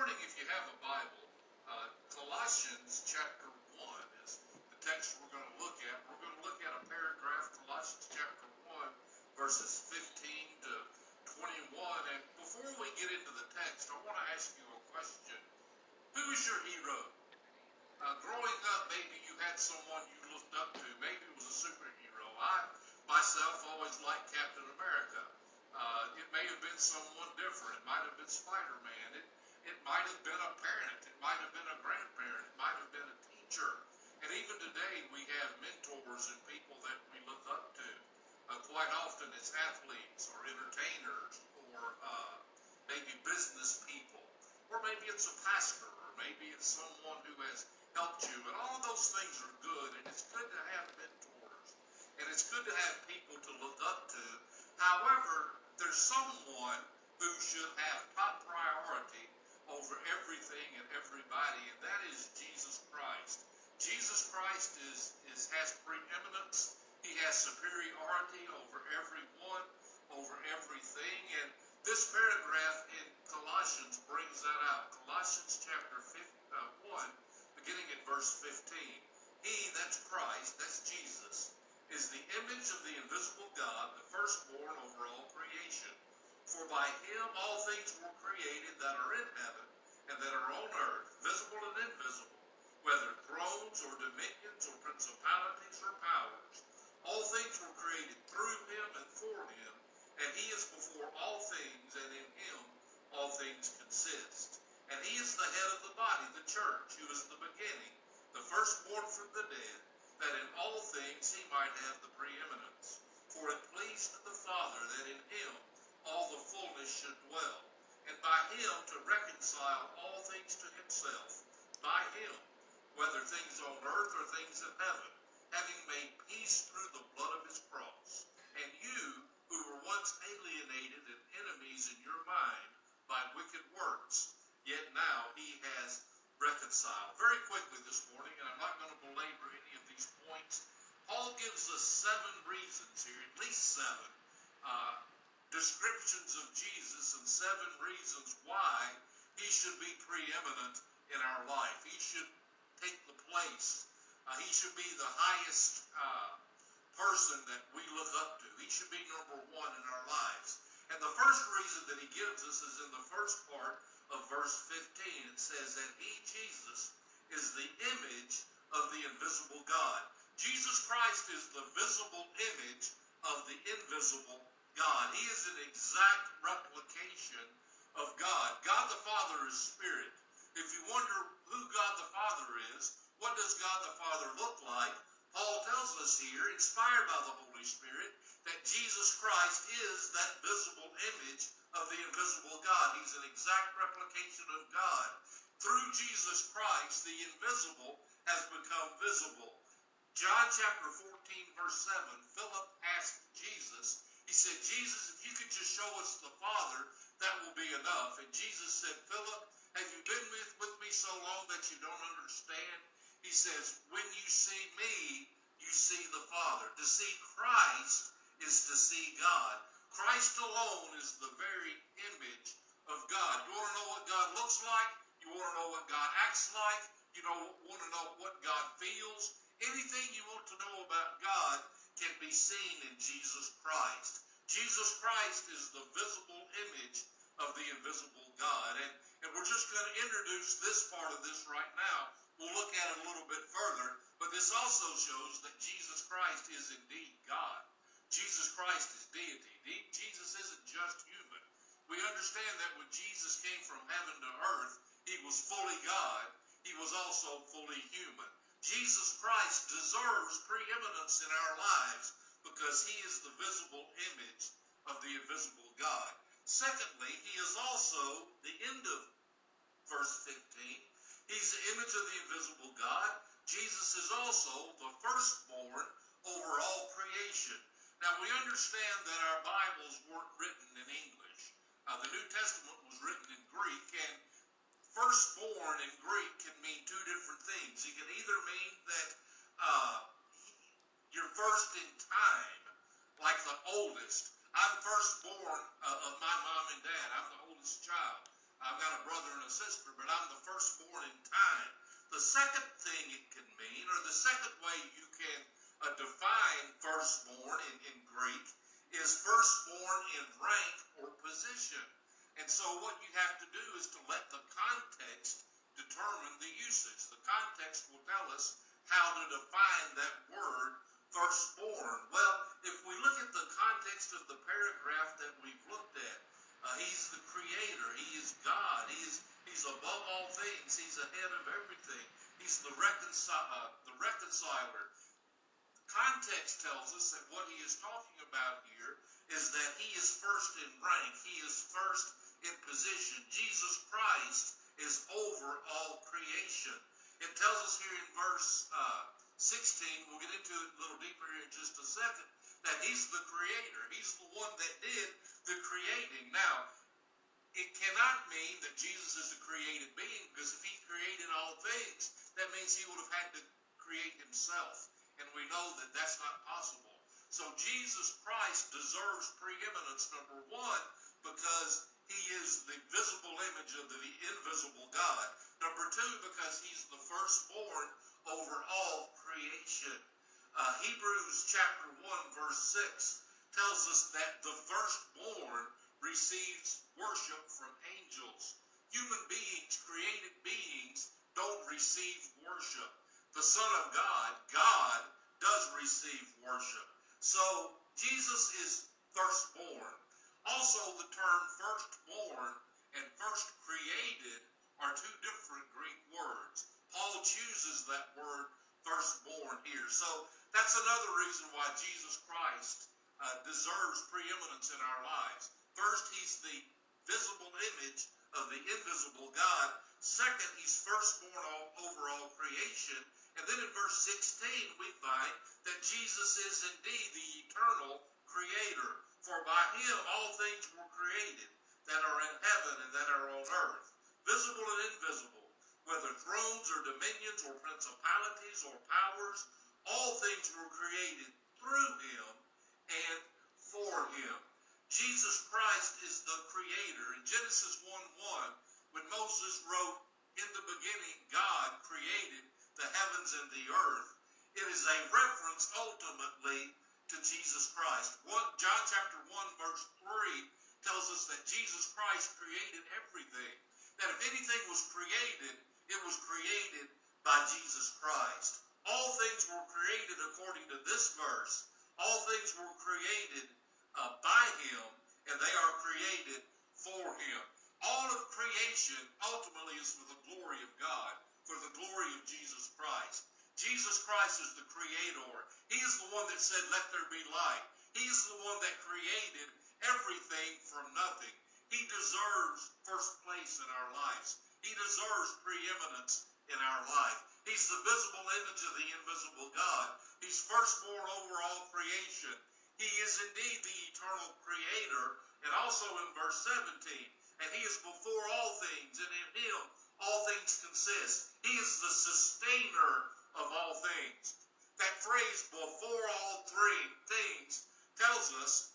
morning, if you have a Bible, uh, Colossians chapter 1 is the text we're going to look at. We're going to look at a paragraph, Colossians chapter 1, verses 15 to 21. And before we get into the text, I want to ask you a question. Who is your hero? Uh, growing up, maybe you had someone you looked up to. Maybe it was a superhero. I, myself, always liked Captain America. Uh, it may have been someone different. It might have been Spider-Man. It, it might have been a parent. It might have been a grandparent. It might have been a teacher. And even today, we have mentors and people that we look up to. Uh, quite often, it's athletes or entertainers or uh, maybe business people. Or maybe it's a pastor or maybe it's someone who has helped you. And all of those things are good. And it's good to have mentors. And it's good to have people to look up to. However, there's someone who should have top priority over everything and everybody, and that is Jesus Christ. Jesus Christ is, is has preeminence. He has superiority over everyone, over everything. And this paragraph in Colossians brings that out. Colossians chapter 5, uh, 1, beginning at verse 15. He, that's Christ, that's Jesus, is the image of the invisible God, the firstborn over all creation. For by him all things were created that are in heaven and that are on earth, visible and invisible, whether thrones or dominions or principalities or powers. All things were created through him and for him, and he is before all things, and in him all things consist. And he is the head of the body, the church, who is the beginning, the firstborn from the dead that in all things he might have the preeminence. For it pleased the Father that in him all the fullness should dwell, and by him to reconcile all things to himself, by him, whether things on earth or things in heaven, having made peace through the blood of his cross. And you, who were once alienated and enemies in your mind by wicked works, yet now he has reconciled. Very quickly this morning, and I'm not going to belabor any of these points. Paul gives us seven reasons here, at least seven, uh, descriptions of Jesus and seven reasons why he should be preeminent in our life. He should take the place. Uh, he should be the highest uh, person that we look up to. He should be number one in our lives. And the first reason that he gives us is in the first part of verse 15. It says that he, Jesus, is the image of the invisible God. Jesus Christ is the visible image of the invisible God. He is an exact replication of God. God the Father is spirit. If you wonder who God the Father is, what does God the Father look like? Paul tells us here, inspired by the Holy Spirit, that Jesus Christ is that visible image of the invisible God. He's an exact replication of God. Through Jesus Christ, the invisible has become visible. John chapter 14, verse 7, Philip asked Jesus, he said, Jesus, if you could just show us the Father, that will be enough. And Jesus said, Philip, have you been with, with me so long that you don't understand? He says, when you see me, you see the Father. To see Christ is to see God. Christ alone is the very image of God. You want to know what God looks like? You want to know what God acts like? You know, want to know what God feels? Anything you want to know about God can be seen in Jesus Christ. Jesus Christ is the visible image of the invisible God. And, and we're just going to introduce this part of this right now. We'll look at it a little bit further, but this also shows that Jesus Christ is indeed God. Jesus Christ is deity. Jesus isn't just human. We understand that when Jesus came from heaven to earth, he was fully God. He was also fully human. Jesus Christ deserves preeminence in our lives because he is the visible image of the invisible God. Secondly, he is also the end of verse 15. He's the image of the invisible God. Jesus is also the firstborn over all creation. Now, we understand that our Bibles weren't written in English. Uh, the New Testament was written in Greek, and firstborn in Greek can mean two different things. It can either mean that uh, you're first in time, like the oldest. I'm firstborn uh, of my mom and dad. I'm the oldest child. I've got a brother and a sister, but I'm the firstborn in time. The second thing it can mean, or the second way you can uh, define firstborn in, in Greek, is firstborn in rank or position. And so what you have to do is to let the context determine the usage. The context will tell us how to define that word firstborn. Well, if we look at the context of the paragraph that we've looked at, uh, he's the creator. He is God. He is, he's above all things. He's ahead of everything. He's the, uh, the reconciler. Context tells us that what he is talking about here is that he is first in rank. He is first in position. Jesus Christ is over all creation. It tells us here in verse uh, 16, we'll get into it a little deeper here in just a second, that he's the creator. He's the one that did the creating. Now, it cannot mean that Jesus is a created being, because if he created all things, that means he would have had to create himself. And we know that that's not possible. So Jesus Christ deserves preeminence, number one, because he is the visible image of the invisible God. Number two, because he's the firstborn over all creation. Uh, Hebrews chapter 1, verse 6 tells us that the firstborn receives worship from angels. Human beings, created beings, don't receive worship the Son of God, God, does receive worship. So Jesus is firstborn. Also, the term firstborn and first created are two different Greek words. Paul chooses that word firstborn here. So that's another reason why Jesus Christ uh, deserves preeminence in our lives. First, he's the visible image of the invisible God. Second, he's firstborn all, over all creation. And then in verse 16, we find that Jesus is indeed the eternal creator. For by him all things were created that are in heaven and that are on earth, visible and invisible, whether thrones or dominions or principalities or powers, all things were created through him and for him. Jesus Christ is the creator. In Genesis 1 1, when Moses wrote, In the beginning, God created the heavens and the earth, it is a reference ultimately to Jesus Christ. One, John chapter 1, verse 3 tells us that Jesus Christ created everything. That if anything was created, it was created by Jesus Christ. All things were created according to this verse. All things were created uh, by him, and they are created for him. All of creation ultimately is for the glory of God for the glory of Jesus Christ. Jesus Christ is the creator. He is the one that said, Let there be light. He is the one that created everything from nothing. He deserves first place in our lives. He deserves preeminence in our life. He's the visible image of the invisible God. He's firstborn over all creation. He is indeed the eternal creator. And also in verse 17, and he is before all things, and in him all things consist. He is the sustainer of all things. That phrase, before all three things, tells us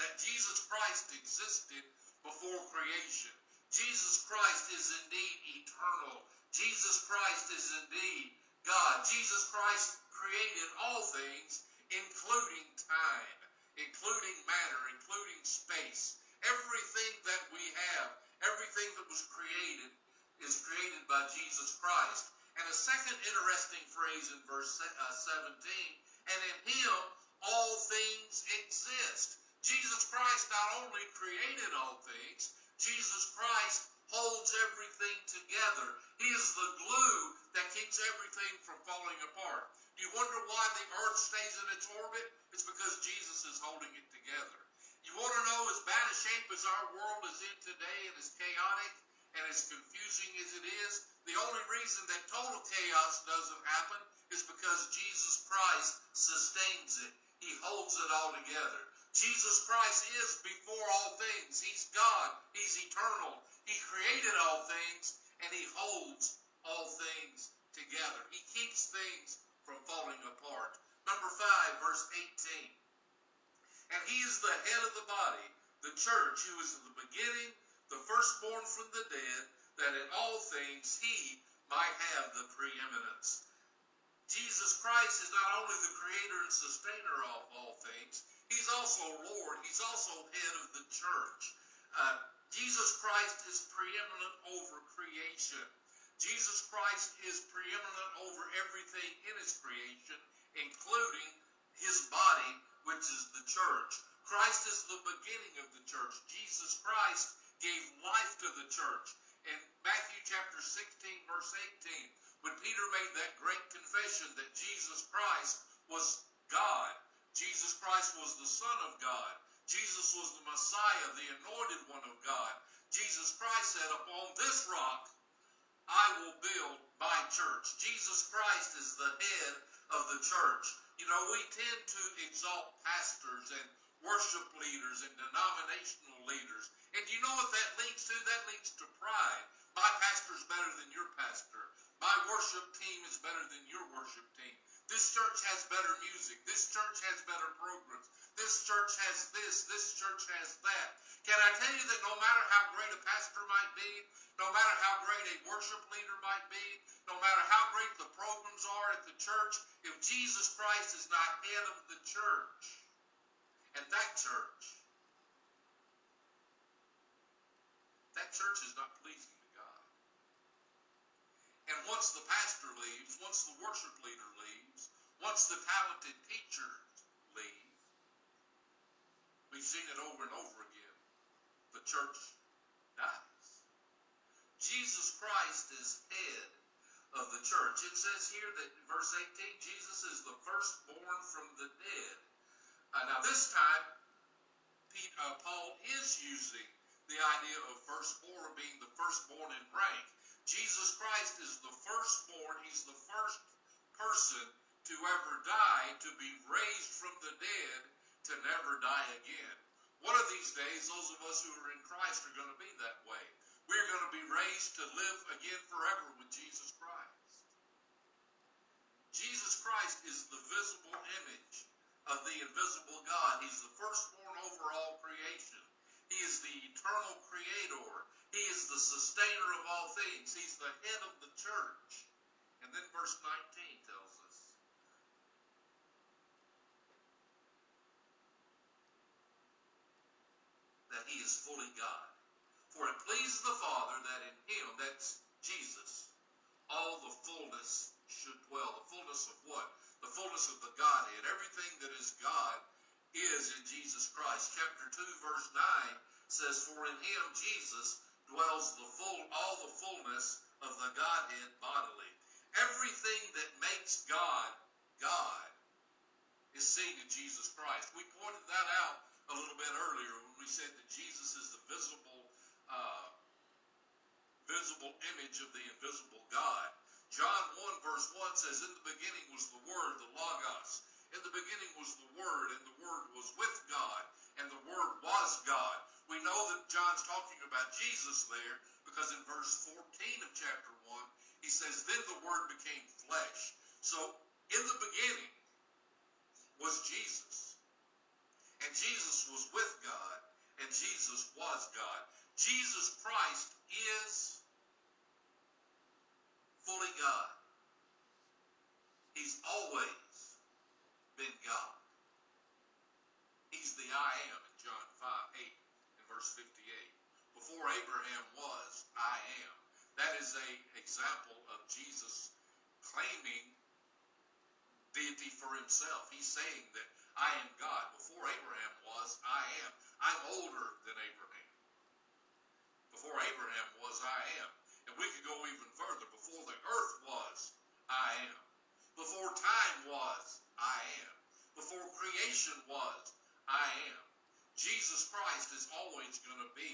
that Jesus Christ existed before creation. Jesus Christ is indeed eternal. Jesus Christ is indeed God. Jesus Christ created all things, including time, including matter, including space. Everything that we have, everything that was created, is created by Jesus Christ. And a second interesting phrase in verse uh, 17, and in him all things exist. Jesus Christ not only created all things, Jesus Christ holds everything together. He is the glue that keeps everything from falling apart. Do you wonder why the earth stays in its orbit? It's because Jesus is holding it together. You want to know as bad a shape as our world is in today and as chaotic? and as confusing as it is, the only reason that total chaos doesn't happen is because Jesus Christ sustains it. He holds it all together. Jesus Christ is before all things. He's God. He's eternal. He created all things and he holds all things together. He keeps things from falling apart. Number 5, verse 18. And he is the head of the body, the church, who is the beginning the firstborn from the dead, that in all things he might have the preeminence. Jesus Christ is not only the creator and sustainer of all things, he's also Lord, he's also head of the church. Uh, Jesus Christ is preeminent over creation. Jesus Christ is preeminent over everything in his creation, including his body, which is the church. Christ is the beginning of the church. Jesus Christ gave life to the church. In Matthew chapter 16, verse 18, when Peter made that great confession that Jesus Christ was God, Jesus Christ was the Son of God, Jesus was the Messiah, the anointed one of God. Jesus Christ said, Upon this rock I will build my church. Jesus Christ is the head of the church. You know, we tend to exalt pastors and worship leaders and denominational leaders. And you know what that leads to? That leads to pride. My pastor's better than your pastor. My worship team is better than your worship team. This church has better music. This church has better programs. This church has this. This church has that. Can I tell you that no matter how great a pastor might be, no matter how great a worship leader might be, no matter how great the programs are at the church, if Jesus Christ is not head of the church, and that church, that church is not pleasing to God. And once the pastor leaves, once the worship leader leaves, once the talented teachers leave, we've seen it over and over again. The church dies. Jesus Christ is head of the church. It says here that verse 18, Jesus is the firstborn from the dead. Uh, now, this time, Pete, uh, Paul is using the idea of firstborn being the firstborn in rank. Jesus Christ is the firstborn. He's the first person to ever die, to be raised from the dead, to never die again. One of these days, those of us who are in Christ are going to be that way. We're going to be raised to live again forever with Jesus Christ. Jesus Christ is the visible image of the invisible God. He's the firstborn over all creation. He is the eternal creator. He is the sustainer of all things. He's the head of the church. And then verse 19 tells us that he is fully God. For it pleased the Father that in him, that's Jesus, all the fullness should dwell. The fullness of what? The fullness of the Godhead. Everything that is God is in Jesus Christ. Chapter 2, verse 9 says, For in him, Jesus, dwells the full, all the fullness of the Godhead bodily. Everything that makes God God is seen in Jesus Christ. We pointed that out a little bit earlier when we said that Jesus is the visible uh, visible image of the invisible God. John 1 verse 1 says, In the beginning was the Word, the Logos. In the beginning was the Word, and the Word was with God, and the Word was God. We know that John's talking about Jesus there because in verse 14 of chapter 1, he says, Then the Word became flesh. So in the beginning was Jesus. And Jesus was with God, and Jesus was God. Jesus Christ is fully God. He's always been God. He's the I am in John 5, 8 and verse 58. Before Abraham was, I am. That is a example of Jesus claiming deity for himself. He's saying that I am God. Before Abraham was, I am. I'm older than Abraham. Before Abraham was, I am. And we could go even further. Before the earth was, I am. Before time was, I am. Before creation was, I am. Jesus Christ is always going to be,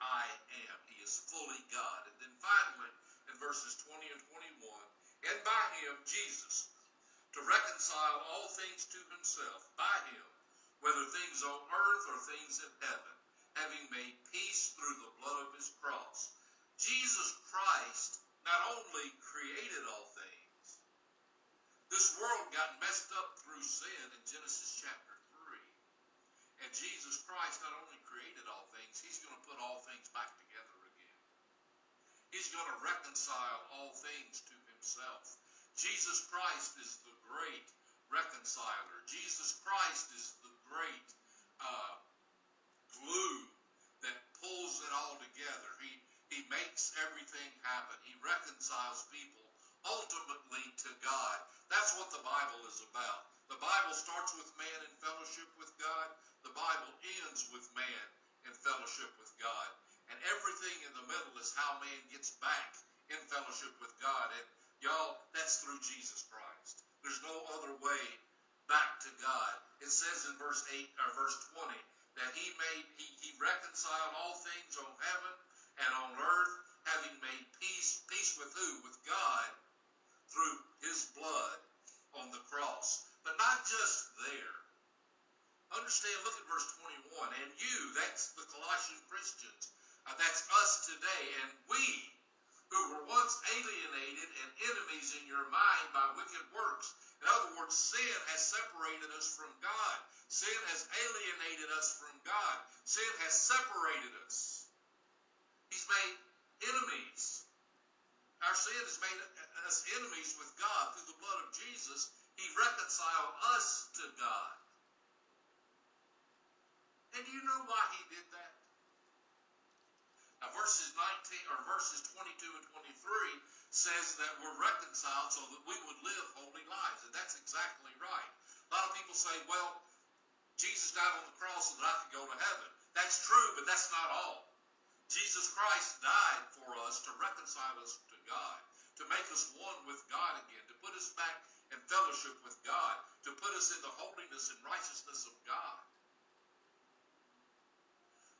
I am. He is fully God. And then finally, in verses 20 and 21, and by him, Jesus, to reconcile all things to himself, by him, whether things on earth or things in heaven having made peace through the blood of his cross. Jesus Christ not only created all things, this world got messed up through sin in Genesis chapter 3. And Jesus Christ not only created all things, he's going to put all things back together again. He's going to reconcile all things to himself. Jesus Christ is the great reconciler. Jesus Christ is the great uh, glue that pulls it all together. He, he makes everything happen. He reconciles people ultimately to God. That's what the Bible is about. The Bible starts with man in fellowship with God. The Bible ends with man in fellowship with God. And everything in the middle is how man gets back in fellowship with God. And y'all, that's through Jesus Christ. There's no other way back to God. It says in verse 8 or verse 20 that he made he, he reconciled all things on heaven and on earth, having made peace, peace with who? With God through his blood on the cross. But not just there. Understand, look at verse 21. And you, that's the Colossian Christians, uh, that's us today, and we who were once alienated and enemies in your mind by wicked works. In other words, sin has separated us from God. Sin has alienated us from God. Sin has separated us. He's made enemies. Our sin has made us enemies with God through the blood of Jesus he reconciled us to God. And do you know why he did that? Now, verses 19 or verses 22 and 23 says that we're reconciled so that we would live holy lives. And that's exactly right. A lot of people say, well, Jesus died on the cross so that I could go to heaven. That's true, but that's not all. Jesus Christ died for us to reconcile us to God, to make us one with God again, to put us back in fellowship with God, to put us in the holiness and righteousness of God.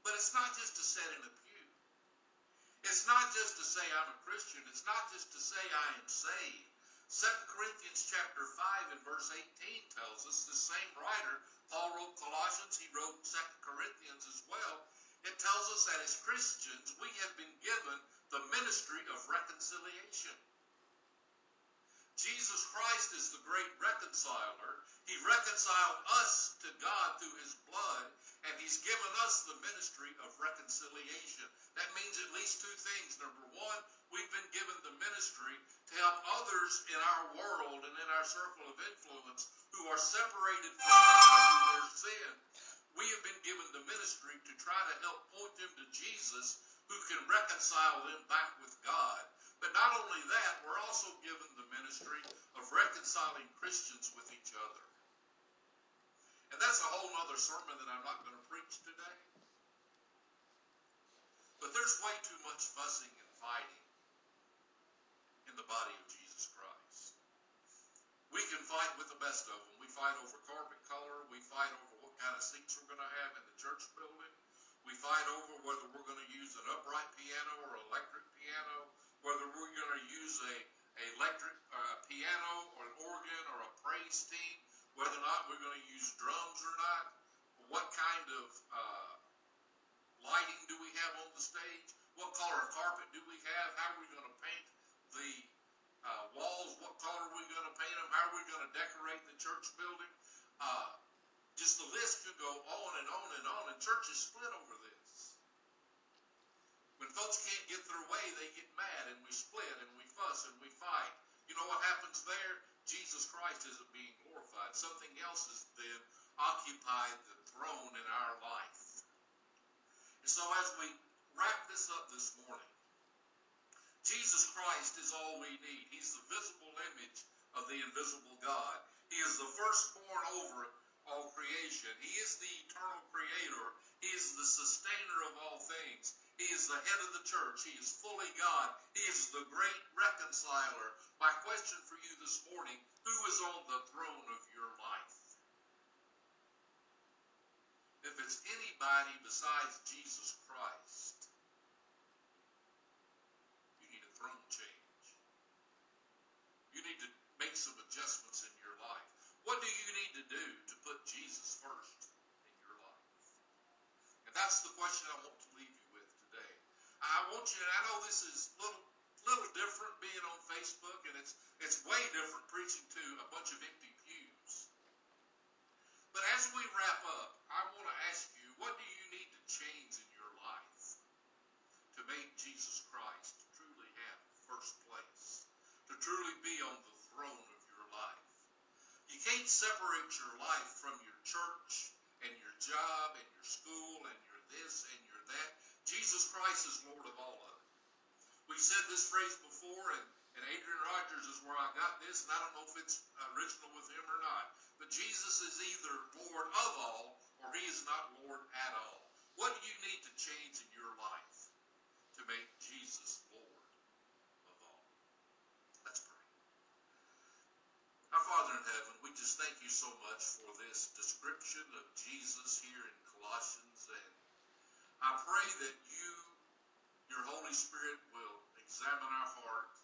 But it's not just to sit in a pew. It's not just to say I'm a Christian. It's not just to say I am saved. 2 Corinthians chapter 5 and verse 18 tells us the same writer, Paul wrote Colossians, he wrote 2 Corinthians as well. It tells us that as Christians, we have been given the ministry of reconciliation. Jesus Christ is the great reconciler. He reconciled us to God through his blood, and he's given us the ministry of reconciliation. That means at least two things. Number one, we've been given the ministry to help others in our world and in our circle of influence who are separated from God through their sin. We have been given the ministry to try to help point them to Jesus who can reconcile them back with God. But not only that, we're also given the ministry of reconciling Christians with each other. And that's a whole other sermon that I'm not going to preach today. But there's way too much fussing and fighting in the body of Jesus Christ. We can fight with the best of them. We fight over carpet color. We fight over kind of seats we're going to have in the church building. We fight over whether we're going to use an upright piano or electric piano whether we're going to use a, a electric uh, piano or an organ or a praise team, whether or not we're going to use drums or not, what kind of uh, lighting do we have on the stage, what color carpet do we have, how are we going to paint the uh, walls, what color are we going to paint them, how are we going to decorate the church building. Uh, just the list could go on and on and on, and churches split over this. When folks can't get their way, they get mad and we split and we fuss and we fight. You know what happens there? Jesus Christ isn't being glorified. Something else has then occupied the throne in our life. And so as we wrap this up this morning, Jesus Christ is all we need. He's the visible image of the invisible God. He is the firstborn over all creation. He is the eternal creator. He is the sustainer of all things. He is the head of the church. He is fully God. He is the great reconciler. My question for you this morning who is on the throne of your life? If it's anybody besides Jesus Christ, and I know this is little little different being on Facebook, and it's it's way different preaching to a bunch of empty pews. But as we wrap up, I want to ask you, what do you need to change in your life to make Jesus Christ truly have first place, to truly be on the throne of your life? You can't separate your life from your church and your job and your school and your this and your that. Jesus Christ is Lord of all of it. We said this phrase before, and, and Adrian Rogers is where I got this, and I don't know if it's original with him or not. But Jesus is either Lord of all or he is not Lord at all. What do you need to change in your life to make Jesus Lord of all? Let's pray. Our Father in heaven, we just thank you so much for this description of Jesus here in Colossians. And I pray that you, your Holy Spirit, will examine our heart.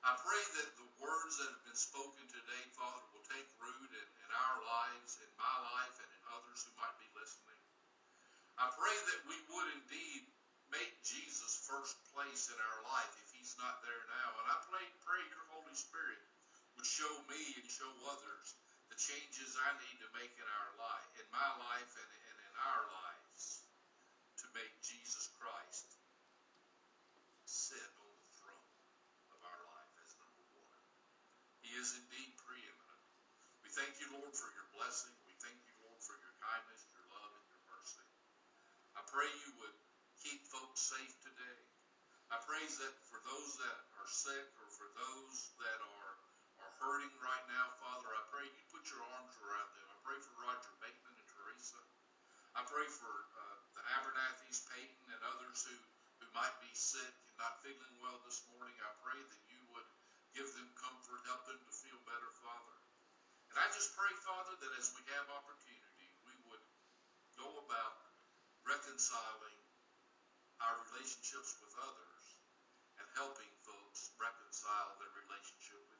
I pray that the words that have been spoken today, Father, will take root in, in our lives, in my life, and in others who might be listening. I pray that we would indeed make Jesus first place in our life if he's not there now. And I pray, pray your Holy Spirit would show me and show others the changes I need to make in our life, in my life and, and in our lives make Jesus Christ sit on the throne of our life as number one. He is indeed preeminent. We thank you, Lord, for your blessing. We thank you, Lord, for your kindness, your love, and your mercy. I pray you would keep folks safe today. I pray that for those that are sick or for those that are, are hurting right now, Father, I pray you put your arms around them. I pray for Roger Bateman and Teresa. I pray for Abernathy's, Peyton, and others who, who might be sick and not feeling well this morning, I pray that you would give them comfort, help them to feel better, Father. And I just pray, Father, that as we have opportunity, we would go about reconciling our relationships with others and helping folks reconcile their relationship with